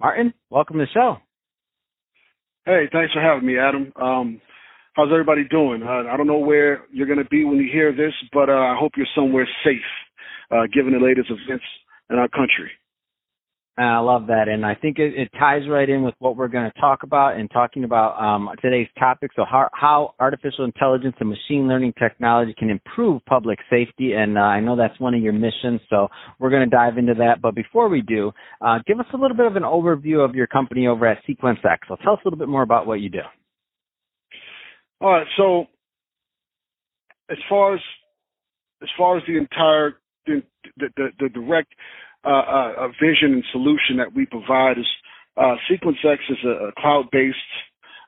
Martin, welcome to the show. Hey, thanks for having me, Adam. Um, how's everybody doing? Uh, I don't know where you're going to be when you hear this, but uh, I hope you're somewhere safe, uh, given the latest events in our country. I love that, and I think it, it, ties right in with what we're going to talk about and talking about um, today's topic. So, how, how, artificial intelligence and machine learning technology can improve public safety, and uh, I know that's one of your missions. So, we're going to dive into that. But before we do, uh, give us a little bit of an overview of your company over at Sequence X. So, tell us a little bit more about what you do. All right. So, as far as as far as the entire the, the, the, the direct uh, a vision and solution that we provide is uh, SequenceX is a, a cloud-based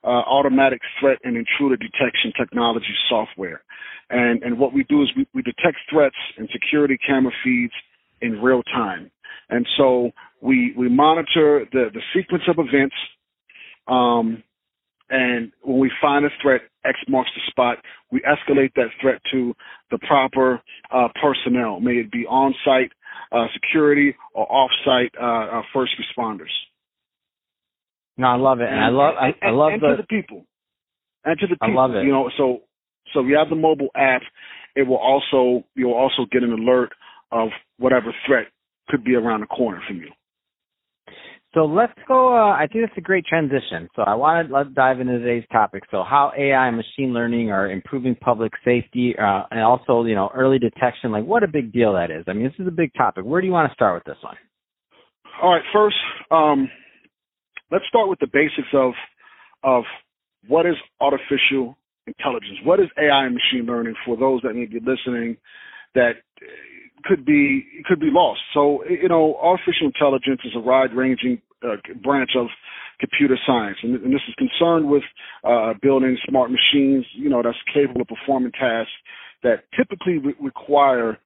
uh, automatic threat and intruder detection technology software. And, and what we do is we, we detect threats and security camera feeds in real time. And so we, we monitor the, the sequence of events. Um, and when we find a threat, X marks the spot. We escalate that threat to the proper uh, personnel, may it be on site uh, security or off-site uh, uh, first responders. No, I love it, and, and I love I, I love and the to the people, and to the people. I love it. You know, so so we have the mobile app. It will also you'll also get an alert of whatever threat could be around the corner from you. So let's go. Uh, I think that's a great transition. So I want to let's dive into today's topic. So how AI and machine learning are improving public safety, uh, and also you know early detection. Like what a big deal that is. I mean, this is a big topic. Where do you want to start with this one? All right. First, um, let's start with the basics of of what is artificial intelligence. What is AI and machine learning for those that may be listening that could be could be lost. So you know, artificial intelligence is a wide-ranging uh, branch of computer science, and, and this is concerned with uh, building smart machines, you know, that's capable of performing tasks that typically re- require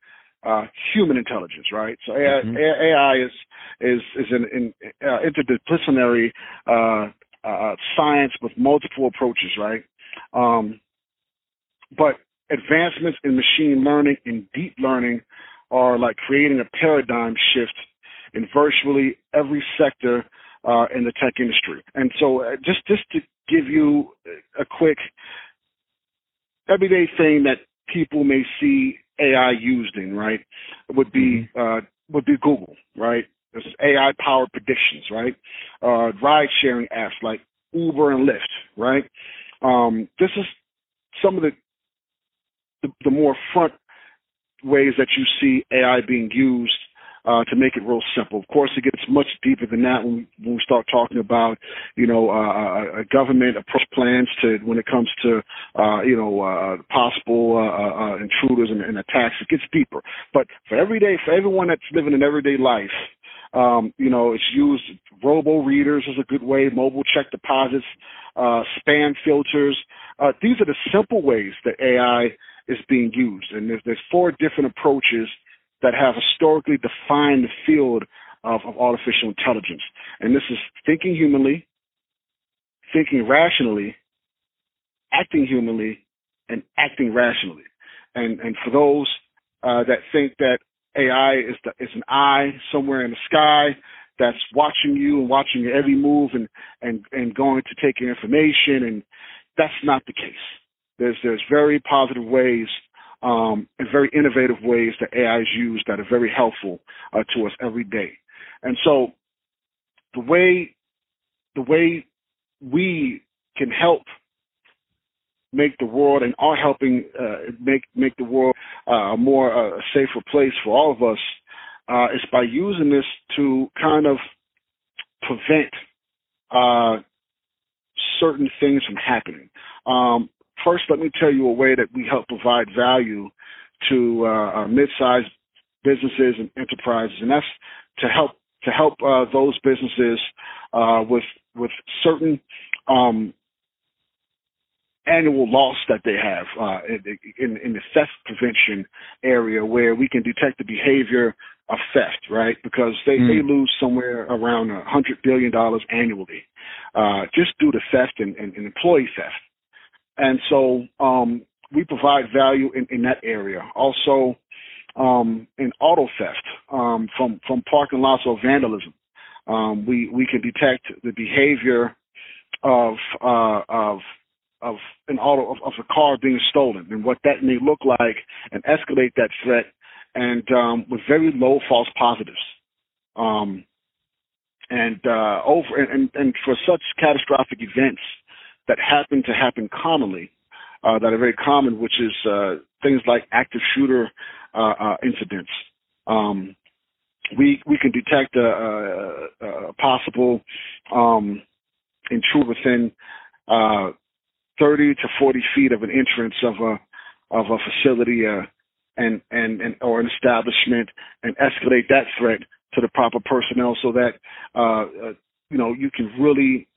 uh, human intelligence, right? So AI, mm-hmm. AI is is is an, an uh, interdisciplinary uh, uh, science with multiple approaches, right? Um, but advancements in machine learning and deep learning are like creating a paradigm shift in virtually every sector uh, in the tech industry. And so, uh, just just to give you a quick everyday thing that people may see AI used in, right, would be mm-hmm. uh, would be Google, right? This is AI powered predictions, right? Uh, ride sharing apps like Uber and Lyft, right? Um, this is some of the, the, the more front ways that you see AI being used uh, to make it real simple. Of course, it gets much deeper than that when we, when we start talking about, you know, uh, a government approach plans to when it comes to, uh, you know, uh, possible uh, uh, uh, intruders and, and attacks. It gets deeper. But for everyday, for everyone that's living an everyday life, um, you know, it's used. Robo readers is a good way. Mobile check deposits, uh, spam filters. Uh, these are the simple ways that AI is being used. And there's, there's four different approaches that have historically defined the field of, of artificial intelligence. And this is thinking humanly, thinking rationally, acting humanly, and acting rationally. And, and for those uh, that think that AI is, the, is an eye somewhere in the sky that's watching you and watching your every move and, and, and going to take your information, and that's not the case. There's there's very positive ways um, and very innovative ways that AI is used that are very helpful uh, to us every day. And so the way the way we can help make the world and are helping uh, make make the world uh, a more uh, safer place for all of us uh, is by using this to kind of prevent uh, certain things from happening. Um, First, let me tell you a way that we help provide value to uh, mid-sized businesses and enterprises, and that's to help to help uh, those businesses uh, with with certain um, annual loss that they have uh, in, in, the theft prevention area where we can detect the behavior of theft, right? Because they, mm. they lose somewhere around a hundred billion dollars annually, uh, just due to theft and, and, and employee theft. And so, um, we provide value in, in that area. Also, um, in auto theft, um, from, from parking lots or vandalism. Um, we, we can detect the behavior of, uh, of of an auto of, of a car being stolen and what that may look like and escalate that threat and um, with very low false positives. Um, and uh, over and, and for such catastrophic events that happen to happen commonly, uh, that are very common, which is uh, things like active shooter uh, uh, incidents. Um, we we can detect a, a, a possible um, intruder within uh, 30 to 40 feet of an entrance of a of a facility uh, and, and and or an establishment and escalate that threat to the proper personnel so that uh, uh, you know you can really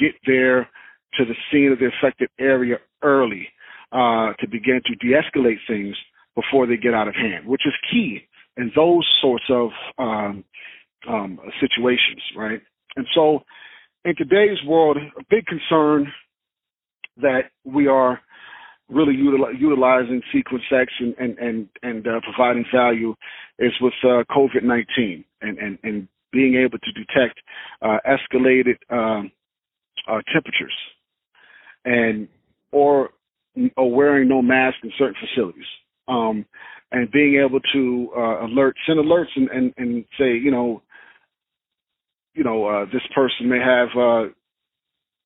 get there to the scene of the affected area early uh, to begin to de-escalate things before they get out of hand, which is key in those sorts of um, um, situations, right? And so, in today's world, a big concern that we are really util- utilizing Sequence X and and and, and uh, providing value is with uh, COVID nineteen and, and and being able to detect uh, escalated um, uh, temperatures and or or wearing no mask in certain facilities. Um, and being able to uh, alert, send alerts, and, and, and say, you know, you know, uh, this person may have uh,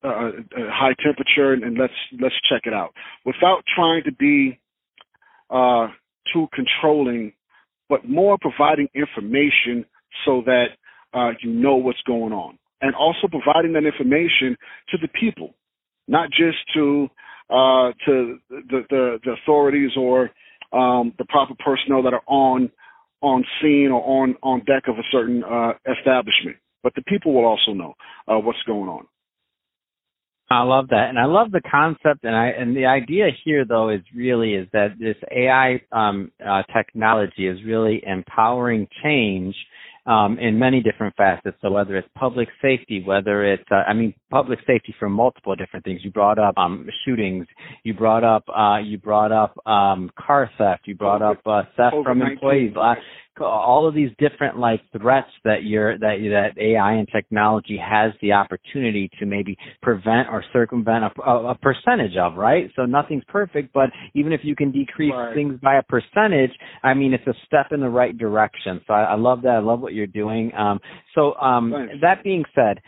uh, high temperature and, and, let's let's check it out. Without trying to be uh, too controlling, but more providing information so that uh, you know what's going on, and also providing that information to the people, not just to uh, to the, the, the authorities or um, the proper personnel that are on on scene or on on deck of a certain uh, establishment, but the people will also know uh, what's going on. I love that, and I love the concept, and I and the idea here though is really is that this AI um, uh, technology is really empowering change um, in many different facets. So whether it's public safety, whether it's, uh, I mean, public safety for multiple different things. You brought up um, shootings. You brought up, uh, you brought up um, car theft. You brought up uh, theft from employees. Uh, all of these different like threats that you're that that AI and technology has the opportunity to maybe prevent or circumvent a, a, a percentage of, right? So nothing's perfect, but even if you can decrease right. things by a percentage, I mean it's a step in the right direction. So I, I love that. I love what you're doing. Um, so um, that being said.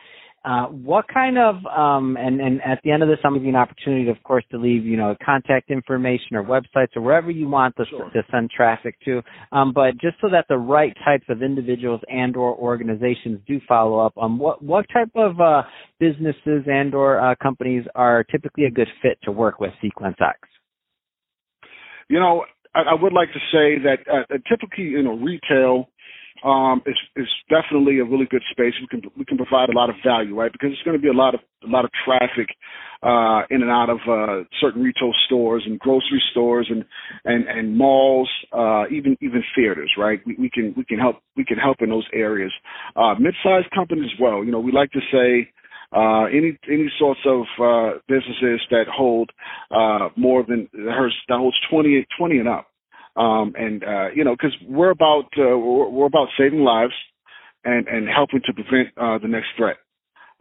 Uh, what kind of um, and and at the end of this, I'm giving you an opportunity, of course, to leave you know contact information or websites or wherever you want to, sure. to send traffic to. Um, but just so that the right types of individuals and or organizations do follow up, um, what what type of uh, businesses and or uh, companies are typically a good fit to work with SequenceX? You know, I, I would like to say that uh, typically, you know, retail um, is is definitely a really good space. We can we can provide a lot of value, right? Because it's going to be a lot of a lot of traffic uh, in and out of uh, certain retail stores and grocery stores and and and malls, uh, even even theaters, right? We, we can we can help we can help in those areas. Uh, mid-sized companies well. You know, we like to say uh, any any sorts of uh, businesses that hold uh, more than that holds 20, 20 and up. Um, and uh, you know, because we're about uh, we're, we're, about saving lives and and helping to prevent uh, the next threat.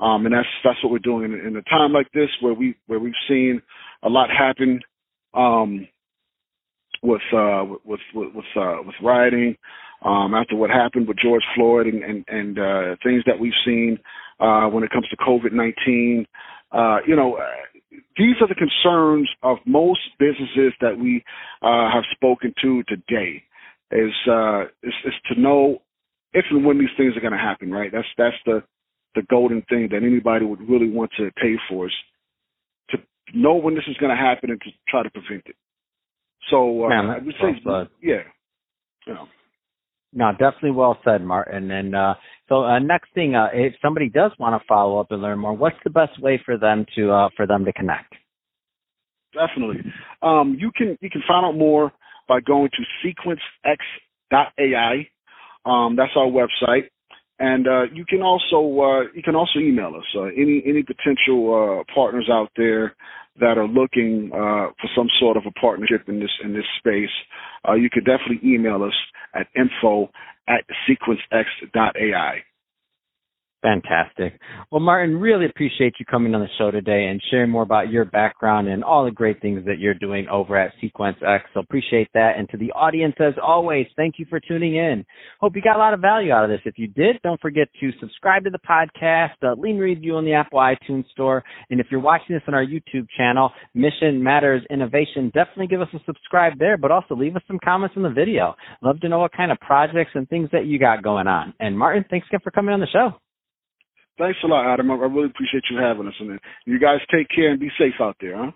Um, and that's that's what we're doing in, in, a time like this where we where we've seen a lot happen um, with uh, with with with, uh, with rioting um, after what happened with George Floyd and and, and uh, things that we've seen uh, when it comes to COVID nineteen. Uh, you know, these are the concerns of most businesses that we uh, have spoken to today. Is, uh, is is to know if and when these things are going to happen. Right. That's that's the the golden thing that anybody would really want to pay for is to know when this is going to happen and to try to prevent it. So uh, Man, I would say, yeah, you know. No, definitely well said, Martin. And uh, so, uh, next thing, uh, if somebody does want to follow up and learn more, what's the best way for them to uh, for them to connect? Definitely, um, you can you can find out more by going to sequencex.ai. Um, that's our website, and uh, you can also uh, you can also email us. Any any potential partners out there that are looking for some sort of a partnership in this in this space, you can definitely email us at info at sequencex.ai. Fantastic. Well, Martin, really appreciate you coming on the show today and sharing more about your background and all the great things that you're doing over at Sequence X. So appreciate that. And to the audience, as always, thank you for tuning in. Hope you got a lot of value out of this. If you did, don't forget to subscribe to the podcast, uh, leave a review on the Apple iTunes Store. And if you're watching this on our YouTube channel, Mission Matters Innovation, definitely give us a subscribe there, but also leave us some comments in the video. Love to know what kind of projects and things that you got going on. And Martin, thanks again for coming on the show. Thanks a lot, Adam. I really appreciate you having us. And you guys take care and be safe out there, huh?